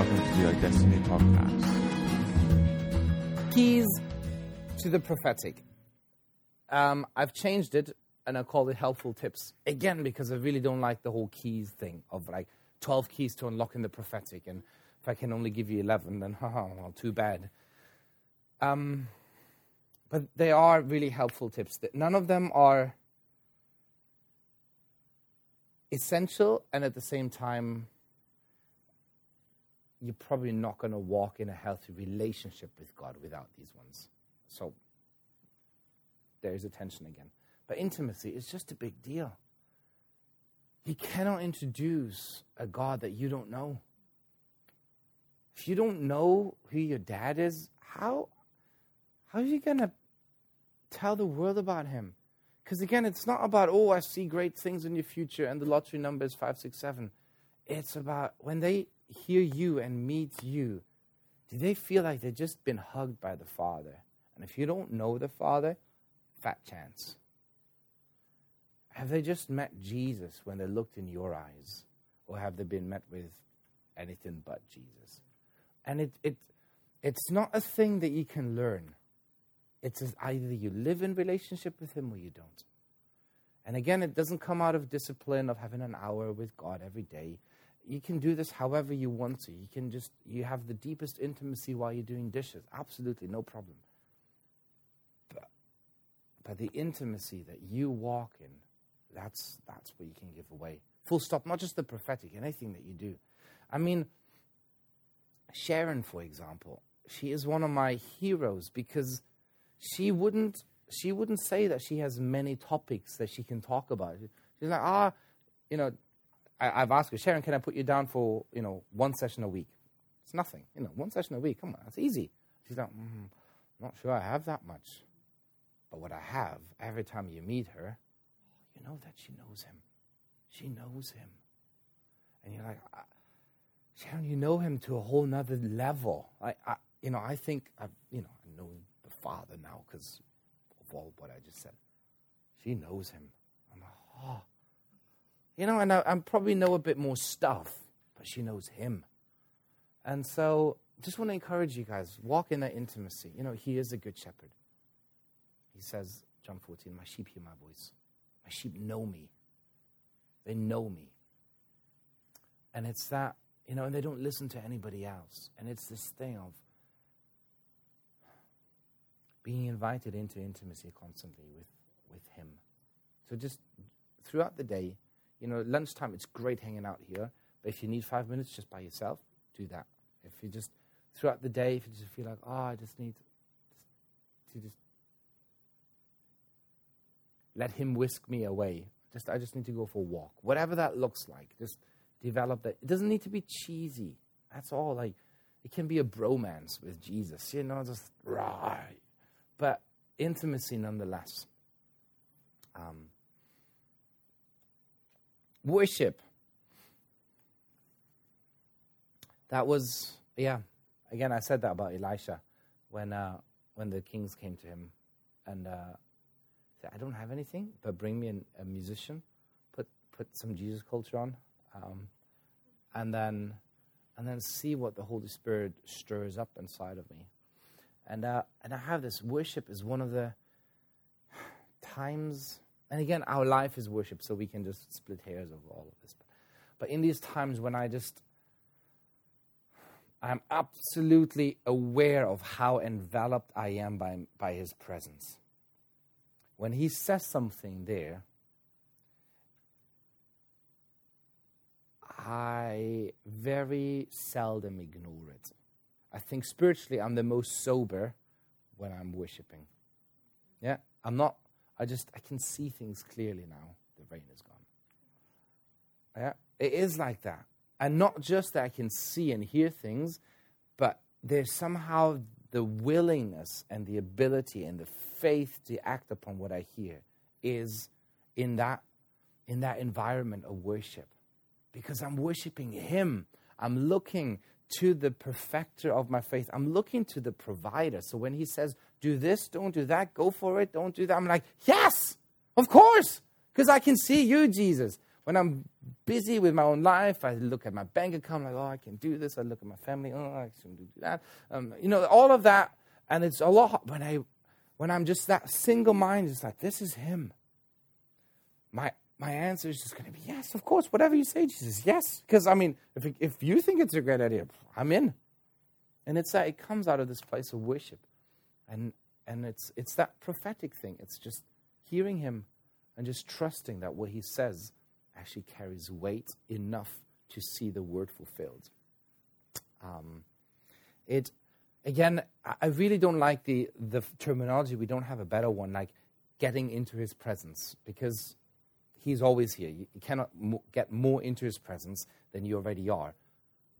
welcome to the iDestiny podcast. keys to the prophetic. Um, I've changed it and I call it helpful tips. Again, because I really don't like the whole keys thing of like 12 keys to unlocking the prophetic. And if I can only give you 11, then haha, well, too bad. Um, but they are really helpful tips. That None of them are essential and at the same time you're probably not going to walk in a healthy relationship with God without these ones. So there's a tension again. But intimacy is just a big deal. You cannot introduce a God that you don't know. If you don't know who your dad is, how how are you going to tell the world about him? Because again, it's not about, oh, I see great things in your future and the lottery number is 567. It's about when they hear you and meet you, do they feel like they've just been hugged by the Father? And if you don't know the Father, fat chance. Have they just met Jesus when they looked in your eyes? Or have they been met with anything but Jesus? And it, it, it's not a thing that you can learn. It's either you live in relationship with Him or you don't. And again, it doesn't come out of discipline of having an hour with God every day. You can do this however you want to. You can just, you have the deepest intimacy while you're doing dishes. Absolutely, no problem. But, but the intimacy that you walk in, that's, that's what you can give away. Full stop. Not just the prophetic, anything that you do. I mean, Sharon, for example, she is one of my heroes because she wouldn't she wouldn't say that she has many topics that she can talk about. She's like, ah, you know, I, have asked her, Sharon, can I put you down for you know one session a week? It's nothing, you know, one session a week. Come on, that's easy. She's like, mm, not sure I have that much, but what I have, every time you meet her, you know that she knows him. She knows him, and you're like, ah, Sharon, you know him to a whole nother level. I, I you know, I think I, you know, I know the Father now because of all what I just said. She knows him. You know, and I, I probably know a bit more stuff, but she knows him. And so just want to encourage you guys, walk in that intimacy. You know, he is a good shepherd. He says, John 14, my sheep hear my voice. My sheep know me. They know me. And it's that, you know, and they don't listen to anybody else. And it's this thing of being invited into intimacy constantly with, with Him. So just throughout the day, you know, lunchtime, it's great hanging out here. But if you need five minutes just by yourself, do that. If you just, throughout the day, if you just feel like, oh, I just need to just let Him whisk me away. Just, I just need to go for a walk. Whatever that looks like, just develop that. It doesn't need to be cheesy. That's all. Like, it can be a bromance with Jesus, you know, just right but intimacy nonetheless. Um, worship. That was, yeah, again, I said that about Elisha when, uh, when the kings came to him and uh, said, I don't have anything, but bring me an, a musician, put, put some Jesus culture on, um, and, then, and then see what the Holy Spirit stirs up inside of me. And, uh, and I have this worship is one of the times, and again, our life is worship, so we can just split hairs over all of this. But in these times when I just, I'm absolutely aware of how enveloped I am by, by His presence. When He says something there, I very seldom ignore it. I think spiritually I'm the most sober when I'm worshiping. Yeah, I'm not, I just, I can see things clearly now. The rain is gone. Yeah, it is like that. And not just that I can see and hear things, but there's somehow the willingness and the ability and the faith to act upon what I hear is in that in that environment of worship because I'm worshiping him. I'm looking to the perfecter of my faith. I'm looking to the provider. So when he says, do this, don't do that, go for it, don't do that, I'm like, yes, of course, because I can see you, Jesus. When I'm busy with my own life. I look at my bank account, like, oh, I can do this. I look at my family, oh, I can do that. Um, you know, all of that. And it's a lot when I when I'm just that single mind, it's like, this is him. My my answer is just going to be yes, of course, whatever you say, Jesus, yes. Because I mean, if if you think it's a great idea, I'm in. And it's that it comes out of this place of worship, and and it's it's that prophetic thing. It's just hearing Him, and just trusting that what He says actually carries weight enough to see the word fulfilled. Um, it again, I really don't like the the terminology. We don't have a better one, like getting into His presence, because He's always here. You, cannot get more into His presence than you already are,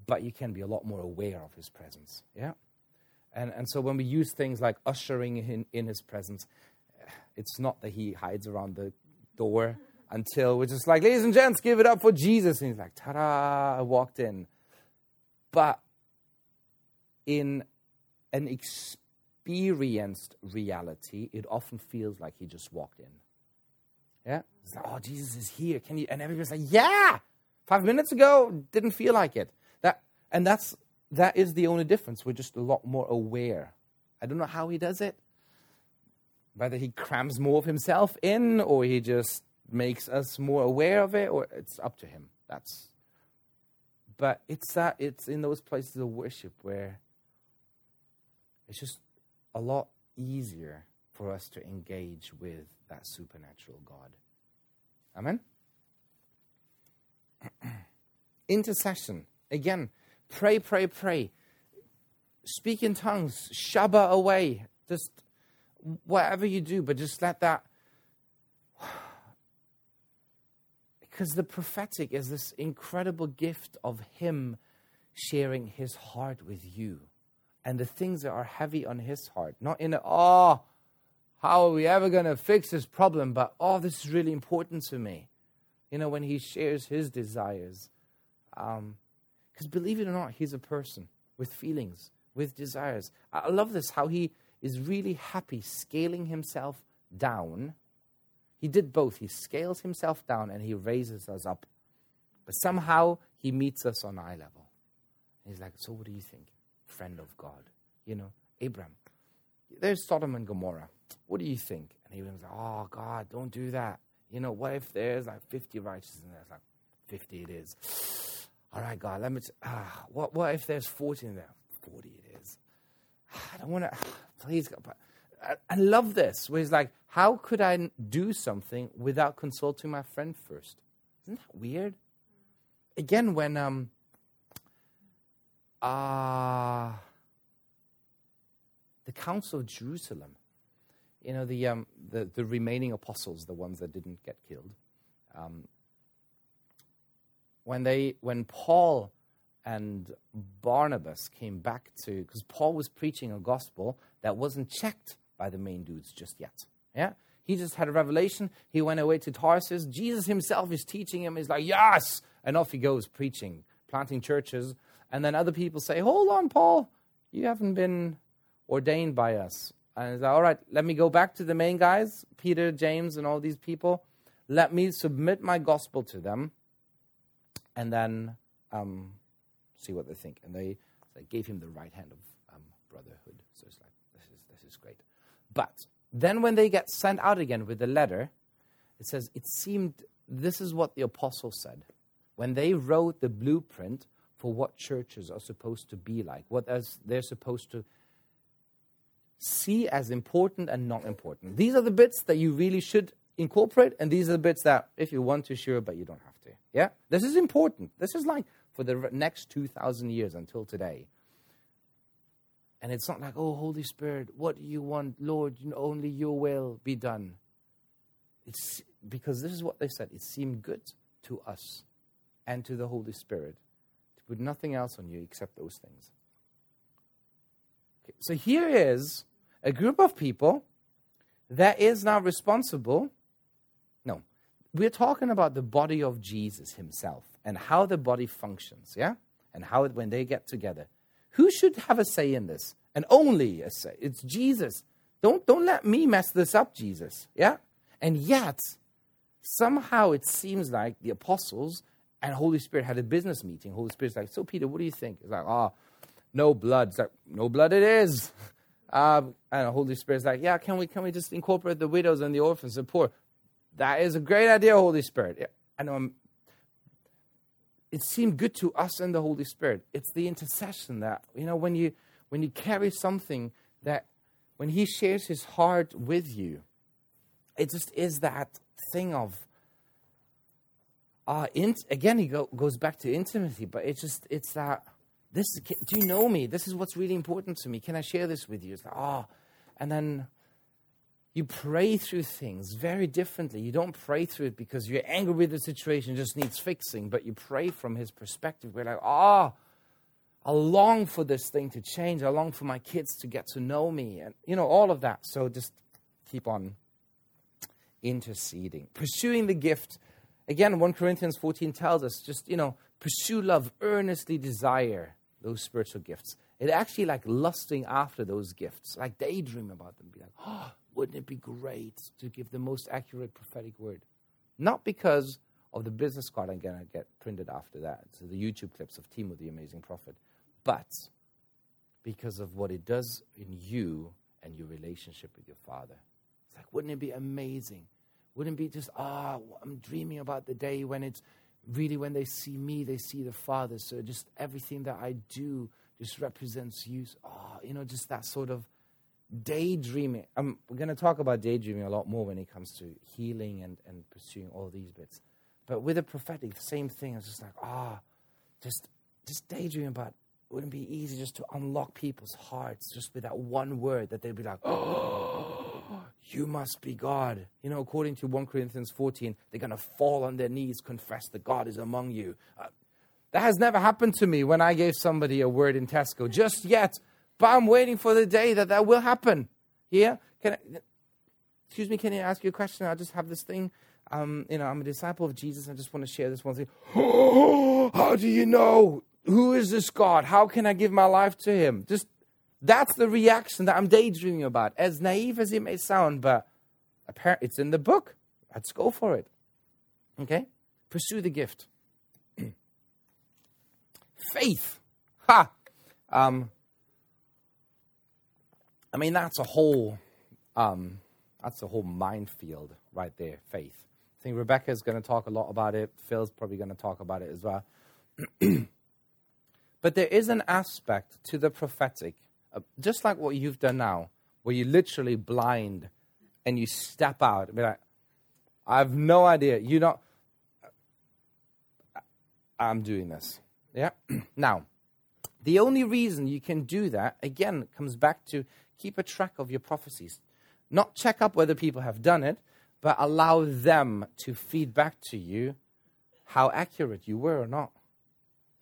but you can be a lot more aware of His presence. Yeah, and and so when we use things like ushering in in His presence, it's not that He hides around the door until we're just like, ladies and gents, give it up for Jesus, and He's like, ta-da! I walked in, but in an experienced reality, it often feels like he just walked in. Yeah? It's like, oh, Jesus is here. Can you? And everybody's like, yeah! Five minutes ago, didn't feel like it. That, and that's, that is the only difference. We're just a lot more aware. I don't know how he does it. Whether he crams more of himself in or he just makes us more aware of it, or it's up to him. That's but it's that it's in those places of worship where it's just a lot easier for us to engage with that supernatural God. Amen? Intercession. Again, pray, pray, pray. Speak in tongues. Shabba away. Just whatever you do, but just let that. Because the prophetic is this incredible gift of Him sharing His heart with you and the things that are heavy on his heart. Not in a, oh, how are we ever going to fix this problem? But, oh, this is really important to me. You know, when he shares his desires. Um, Because believe it or not, he's a person with feelings, with desires. I love this, how he is really happy scaling himself down. He did both. He scales himself down and he raises us up. But somehow he meets us on eye level. He's like, So what do you think? friend of God. You know, Abraham, there's Sodom and Gomorrah. What do you think? And Abraham's like, oh, God, don't do that. You know, what if there's like 50 righteous and there's like 50 it is? All right, God, let me, t- ah, what, what if there's 40 in there? 40 it is. I don't want to, please, God. I, I love this, where he's like, how could I do something without consulting my friend first? Isn't that weird? Again, when um, uh, the Council of Jerusalem. You know, the, um, the, the, remaining apostles, the ones that didn't get killed. Um, when, they, when Paul and Barnabas came back to, because Paul was preaching a gospel that wasn't checked by the main dudes just yet. Yeah? He just had a revelation. He went away to Tarsus. Jesus himself is teaching him. He's like, yes! And off he goes preaching, planting churches, and then other people say, Hold on, Paul, you haven't been ordained by us. And he's like, All right, let me go back to the main guys, Peter, James, and all these people. Let me submit my gospel to them and then um, see what they think. And they, they gave him the right hand of um, brotherhood. So it's like, this is, this is great. But then when they get sent out again with the letter, it says, It seemed this is what the apostle said. When they wrote the blueprint for what churches are supposed to be like, what they're supposed to see as important and not important. These are the bits that you really should incorporate, and these are the bits that, if you want to, sure, but you don't have to. Yeah? This is important. This is like for the next 2,000 years until today. And it's not like, oh, Holy Spirit, what do you want? Lord, only your will be done. It's because this is what they said. It seemed good to us and to the Holy Spirit to put nothing else on you except those things. Okay, so here is a group of people that is now responsible. We're talking about the body of Jesus himself and how the body functions, yeah? And how it, when they get together. Who should have a say in this? And only a say. It's Jesus. Don't, don't let me mess this up, Jesus, yeah? And yet, somehow it seems like the apostles And Holy Spirit had a business meeting. Holy Spirit's like, so Peter, what do you think? It's like, oh, no blood. It's like, no blood it is. Um, and Holy Spirit's like, yeah, can we can we just incorporate the widows and the orphans, the poor? That is a great idea, Holy Spirit. I know. I'm, it seemed good to us and the Holy Spirit. It's the intercession that you know when you when you carry something that when He shares His heart with you, it just is that thing of uh, in, again, he go, goes back to intimacy, but it's just, it's that, this, do you know me? This is what's really important to me. Can I share this with you? It's like, oh, and then you pray through things very differently. You don't pray through it because you're angry with the situation, just needs fixing, but you pray from his perspective. We're like, oh, I long for this thing to change. I long for my kids to get to know me, and you know all of that. So just keep on interceding, pursuing the gift Again, 1 Corinthians 14 tells us just, you know, pursue love, earnestly desire those spiritual gifts. It actually like lusting after those gifts, like daydream about them. Be like, oh, wouldn't it be great to give the most accurate prophetic word? Not because of the business card I'm going to get printed after that, so the YouTube clips of Timo, the amazing prophet, but because of what it does in you and your relationship with your father. It's like, wouldn't it be amazing wouldn't it be just, ah, I'm dreaming about the day when it's really when they see me, they see the Father. So just everything that I do just represents you. Oh, you know, just that sort of daydreaming. I'm going to talk about daydreaming a lot more when it comes to healing and, and pursuing all these bits. But with the prophetic, the same thing. It's just like, ah, oh, just just daydream about. Wouldn't be easy just to unlock people's hearts just with that one word that they'd be like, oh you must be God. You know, according to 1 Corinthians 14, they're going to fall on their knees, confess that God is among you. Uh, that has never happened to me when I gave somebody a word in Tesco, just yet. But I'm waiting for the day that that will happen. Yeah? Can I, excuse me, can I ask you a question? I just have this thing. Um, you know, I'm a disciple of Jesus. I just want to share this one thing. how do you know? Who is this God? How can I give my life to him? Just that's the reaction that I'm daydreaming about. As naive as it may sound, but apparently it's in the book. Let's go for it. Okay? Pursue the gift. Faith. Ha! Um, I mean, that's a whole, um, that's a whole minefield right there. Faith. I think Rebecca is going to talk a lot about it. Phil's probably going to talk about it as well. but there is an aspect to the prophetic uh, just like what you've done now, where you're literally blind and you step out be like, I have no idea. You know. I'm doing this. Yeah? now, the only reason you can do that, again, comes back to keep a track of your prophecies. Not check up whether people have done it, but allow them to feed back to you how accurate you were or not.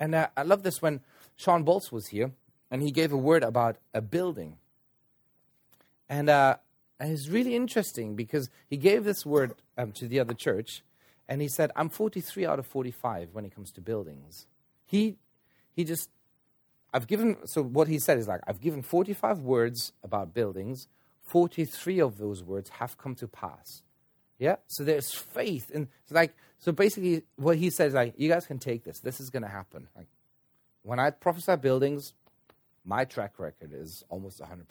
And uh, I love this when Shawn Bolz was here and he gave a word about a building. And, uh, it's really interesting because he gave this word um, to the other church, and he said, I'm 43 out of 45 when it comes to buildings. He, he just, I've given, so what he said is like, I've given 45 words about buildings, 43 of those words have come to pass. Yeah? So there's faith. And like, so basically, what he says, like, you guys can take this. This is going to happen. Like, when I prophesy buildings, my track record is almost 100%.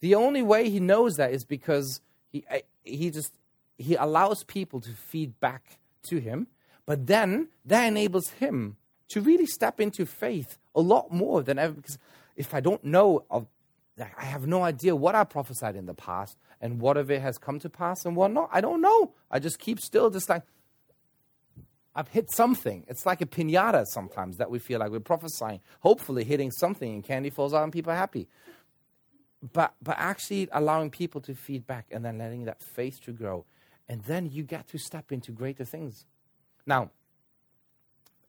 The only way he knows that is because he, he just he allows people to feed back to him, but then that enables him to really step into faith a lot more than ever. Because if I don't know of, I have no idea what I prophesied in the past and what of it has come to pass and what not. I don't know. I just keep still, just like I've hit something. It's like a pinata sometimes that we feel like we're prophesying, hopefully hitting something, and candy falls out and people are happy. But, but actually allowing people to feed back and then letting that faith to grow. And then you get to step into greater things. Now,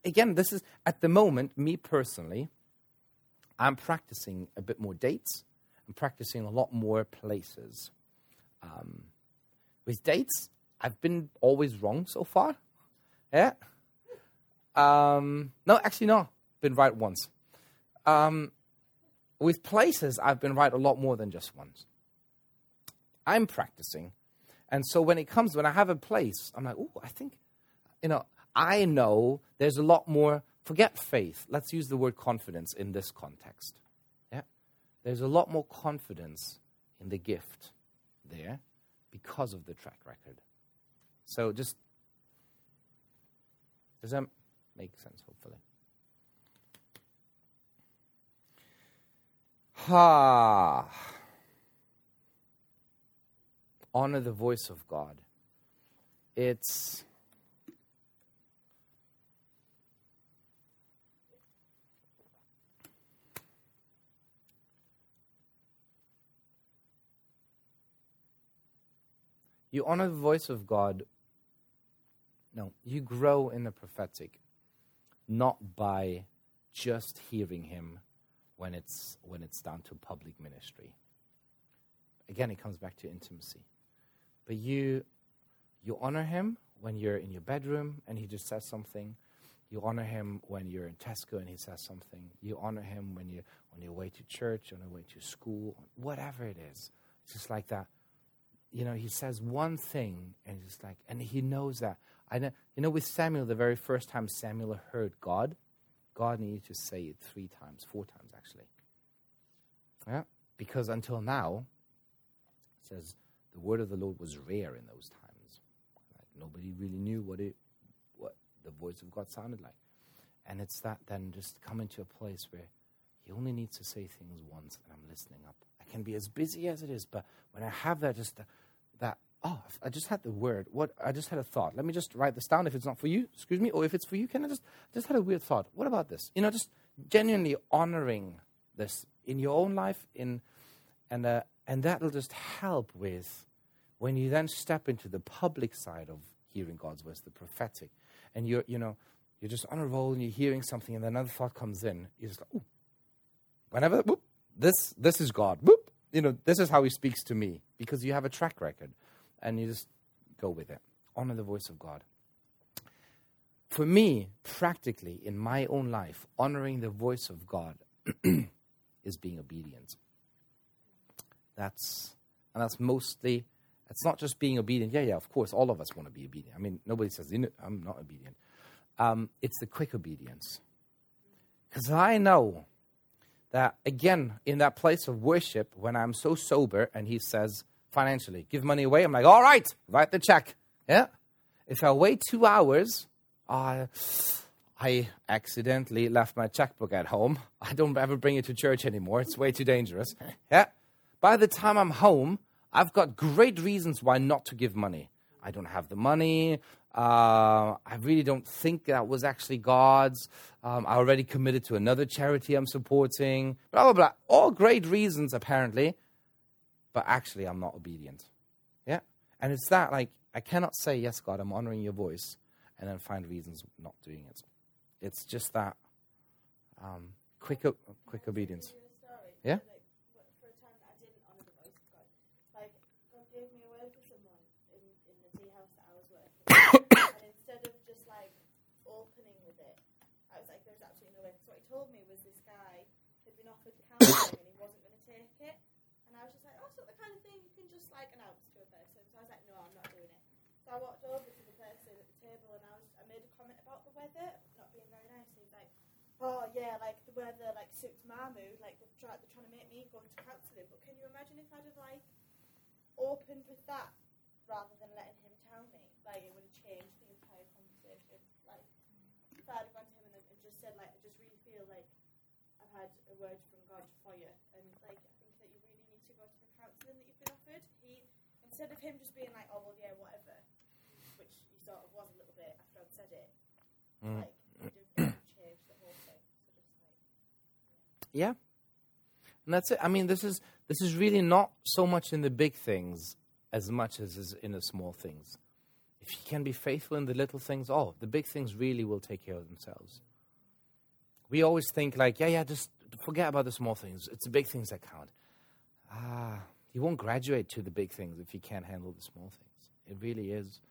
again, this is at the moment, me personally, I'm practicing a bit more dates. I'm practicing a lot more places. Um, with dates, I've been always wrong so far. Yeah. Um, no, actually, no. Been right once. Um, with places, I've been right a lot more than just once. I'm practicing. And so when it comes, when I have a place, I'm like, oh, I think, you know, I know there's a lot more, forget faith, let's use the word confidence in this context. Yeah? There's a lot more confidence in the gift there because of the track record. So just, does that make sense, hopefully? Ha! Honor the voice of God. It's You honor the voice of God. No, you grow in the prophetic, not by just hearing Him when it's when it's down to public ministry. Again, it comes back to intimacy. But you you honor Him when you're in your bedroom and He just says something. You honor Him when you're in Tesco and He says something. You honor Him when you're on your way to church, on your way to school, whatever it is. It's just like that you know, he says one thing, and he's like, and he knows that. I know, you know, with Samuel, the very first time Samuel heard God, God needed to say it three times, four times actually. Yeah, because until now, it says the word of the Lord was rare in those times. Like nobody really knew what it, what the voice of God sounded like, and it's that then just coming to a place where he only needs to say things once, and I'm listening up. I can be as busy as it is, but when I have that, just that, oh, I just had the word. What I just had a thought. Let me just write this down. If it's not for you, excuse me, or if it's for you, can I just just had a weird thought. What about this? You know, just genuinely honoring this in your own life, in and uh, and that'll just help with when you then step into the public side of hearing God's voice, the prophetic, and you're you know you're just on a roll and you're hearing something, and then another thought comes in. You're just like, whenever whoop, this this is God. Whoop, you know, this is how He speaks to me because you have a track record and you just go with it. Honor the voice of God. For me, practically in my own life, honoring the voice of God is being obedient. That's and that's mostly it's not just being obedient. Yeah, yeah, of course, all of us want to be obedient. I mean, nobody says I'm not obedient. Um, it's the quick obedience, because I know that again in that place of worship when I'm so sober and He says, financially. Give money away. I'm like, all right, write the check. Yeah. If I wait two hours, I, I accidentally left my checkbook at home. I don't ever bring it to church anymore. It's way too dangerous. Yeah. By the time I'm home, I've got great reasons why not to give money. I don't have the money. Uh, I really don't think that was actually God's. Um, I already committed to another charity I'm supporting. Blah, blah, blah. All great reasons, apparently but actually I'm not obedient. Yeah? And it's that, like, I cannot say, yes, God, I'm honoring your voice, and then find reasons not doing it. It's just that um, quick, quick obedience. Yeah? and instead of just like opening with it, I was absolutely no way. So what he told me was this guy had been offered counselling and he wasn't going to take it. And I was just like, oh, so the kind of thing you can just like announce to a person. So I was like, no, I'm not doing it. So I walked over to the person at the table and I was I made a comment about the weather not being very nice. And he's like, oh yeah, like the weather like suits my mood. Like they're, try- they're trying to make me go to counselling. But can you imagine if I'd have like opened with that rather than letting him tell me? Like it would have changed the entire conversation. Like if I'd have gone to him and, and just said like I just really feel like I've had a word from God for you and like I think that you really need to go to the counselling that you've been offered. He instead of him just being like, oh well, yeah, whatever, which he sort of was a little bit after I'd said it, mm. like it just changed the whole thing. So just like, yeah. yeah. And that's it. I mean, this is this is really not so much in the big things as much as is in the small things. If you can be faithful in the little things, oh, the big things really will take care of themselves. We always think like, yeah, yeah, just forget about the small things. It's the big things that count. Ah, you won't graduate to the big things if you can't handle the small things. It really is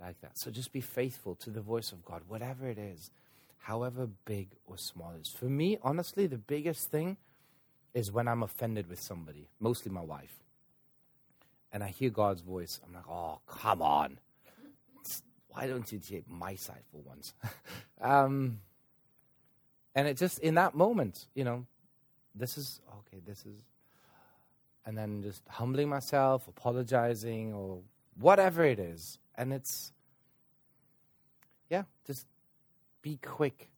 like that. So just be faithful to the voice of God, whatever it is, however big or small it is. For me, honestly, the biggest thing is when I'm offended with somebody, mostly my wife. And I hear God's voice. I'm like, oh, come on. why don't you take my side for once? um, and it just, in that moment, you know, this is, okay, this is, and then just humbling myself, apologizing, or whatever it is. And it's, yeah, just be quick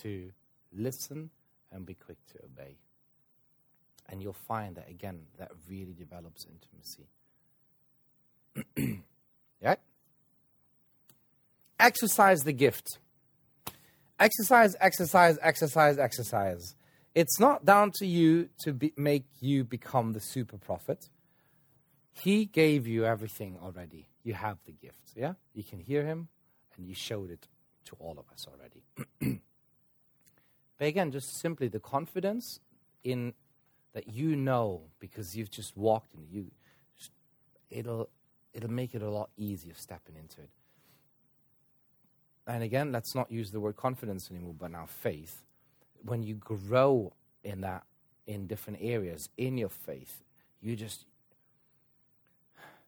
to listen and be quick to obey. And you'll find that, again, that really develops intimacy. yeah? Exercise the gift. Exercise, exercise, exercise, exercise. It's not down to you to be, make you become the super prophet. He gave you everything already. You have the gift. Yeah? You can hear him, and you showed it to all of us already. but again, just simply the confidence in that you know because you've just walked in. You, it'll it'll make it a lot easier stepping into it. And again, let's not use the word confidence anymore, but now faith. When you grow in that in different areas in your faith, you just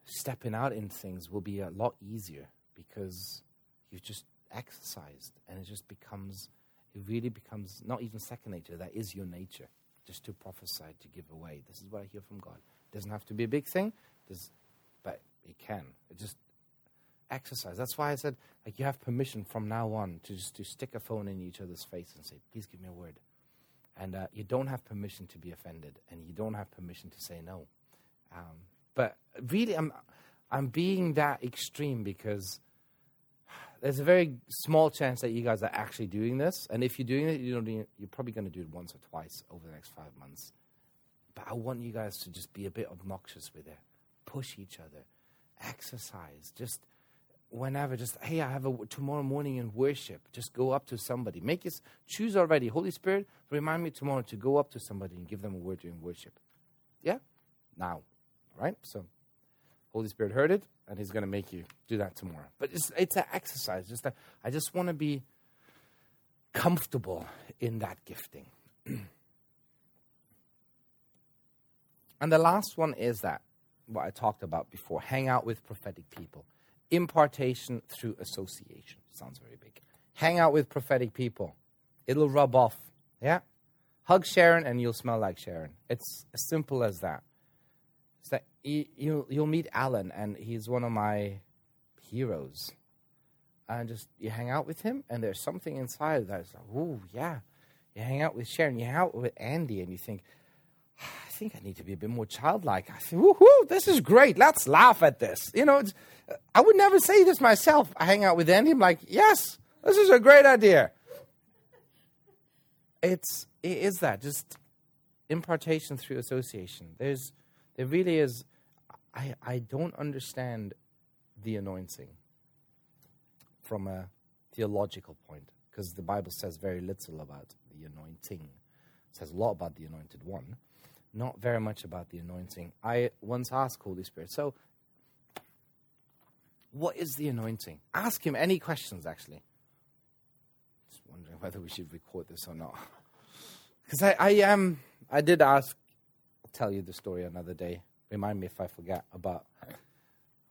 stepping out in things will be a lot easier because you've just exercised and it just becomes it really becomes not even second nature that is your nature just to prophesy to give away. This is what i hear from god. It doesn't have to be a big thing but it can. It just exercise that's why i said like you have permission from now on to just to stick a phone in each other's face and say please give me a word and uh, you don't have permission to be offended and you don't have permission to say no um, but really i'm i'm being that extreme because there's a very small chance that you guys are actually doing this. And if you're doing it, you don't, you're probably going to do it once or twice over the next five months. But I want you guys to just be a bit obnoxious with it. Push each other. Exercise. Just whenever, just, hey, I have a tomorrow morning in worship. Just go up to somebody. Make it, choose already. Holy Spirit, remind me tomorrow to go up to somebody and give them a word during worship. Yeah? Now. Right? So, Holy Spirit heard it and he's going to make you do that tomorrow. But it's, it's an exercise. Just that I just want to be comfortable in that gifting. and the last one is that what I talked about before hang out with prophetic people. Impartation through association. Sounds very big. Hang out with prophetic people. It'll rub off. Yeah? Hug Sharon and you'll smell like Sharon. It's as simple as that you, you you'll meet Alan, and he's one of my heroes. And just you hang out with him, and there's something inside that's like, oh yeah. You hang out with Sharon, you hang out with Andy, and you think, I think I need to be a bit more childlike. I think, woohoo, this is great. Let's laugh at this. You know, I would never say this myself. I hang out with Andy. I'm like, yes, this is a great idea. It's it is that just impartation through association. There's there really is I, I don't understand the anointing from a theological point because the Bible says very little about the anointing. It says a lot about the anointed one, not very much about the anointing. I once asked Holy Spirit, so what is the anointing? Ask him any questions, actually. Just wondering whether we should record this or not. Because I, I, um, I did ask, I'll tell you the story another day. Remind me if I forget about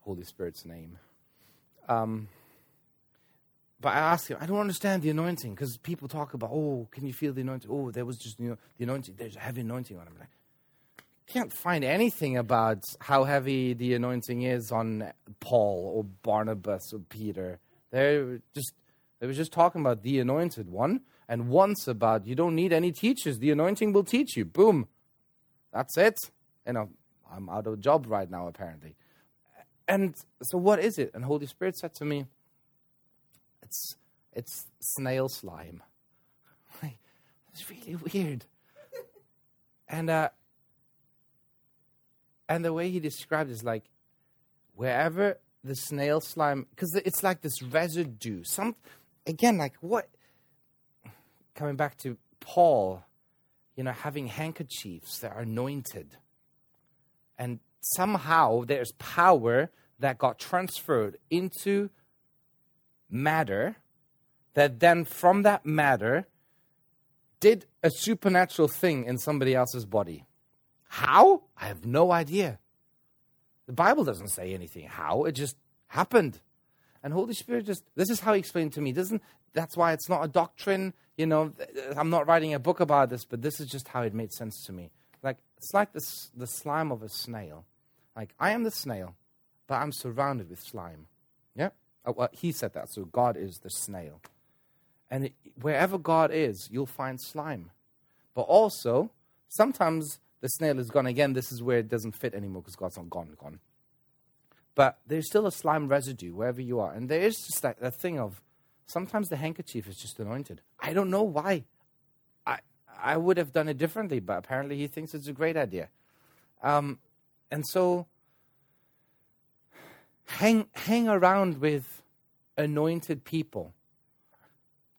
Holy Spirit's name. Um, but I asked him, I don't understand the anointing because people talk about, oh, can you feel the anointing? Oh, there was just you know, the anointing. There's a heavy anointing on him. Like, can't find anything about how heavy the anointing is on Paul or Barnabas or Peter. They're just they were just talking about the anointed one, and once about you don't need any teachers. The anointing will teach you. Boom, that's it. You know, I'm out of a job right now, apparently. And so, what is it? And Holy Spirit said to me, It's, it's snail slime. it's really weird. and, uh, and the way he described is like, wherever the snail slime, because it's like this residue. Some, again, like what? Coming back to Paul, you know, having handkerchiefs that are anointed and somehow there's power that got transferred into matter that then from that matter did a supernatural thing in somebody else's body. How? I have no idea. The Bible doesn't say anything how, it just happened. And Holy Spirit just, this is how he explained to me. Doesn't, that's why it's not a doctrine. You know, I'm not writing a book about this, but this is just how it made sense to me. Like, it's like this, the slime of a snail. Like, I am the snail, but I'm surrounded with slime. Yeah? Oh, well, he said that. So God is the snail. And it, wherever God is, you'll find slime. But also, sometimes the snail is gone. Again, this is where it doesn't fit anymore because God's not gone, gone. But there's still a slime residue wherever you are. And there is just that, that thing of sometimes the handkerchief is just anointed. I don't know why. I, I would have done it differently, but apparently he thinks it's a great idea. Um, and so hang, hang around with anointed people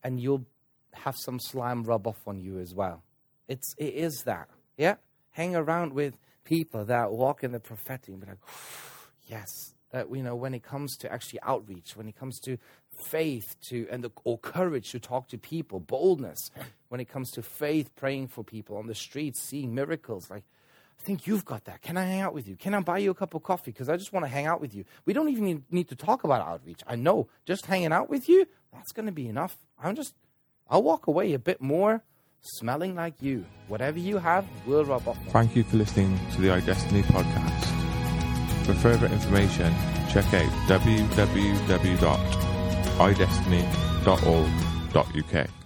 and you'll have some slime rub off on you as well. It's, it is that. Yeah? Hang around with people that walk in the prophetic and be like, yes, that you know when it comes to actually outreach, when it comes to faith to and the, or courage to talk to people, boldness, when it comes to faith, praying for people on the streets, seeing miracles, like. I think you've got that. Can I hang out with you? Can I buy you a cup of coffee? Because I just want to hang out with you. We don't even need, need to talk about outreach. I know just hanging out with you, that's going to be enough. I'm just, I'll walk away a bit more smelling like you. Whatever you have will rub off. Thank you for listening to the iDestiny podcast. For further information, check out www.idestiny.org.uk.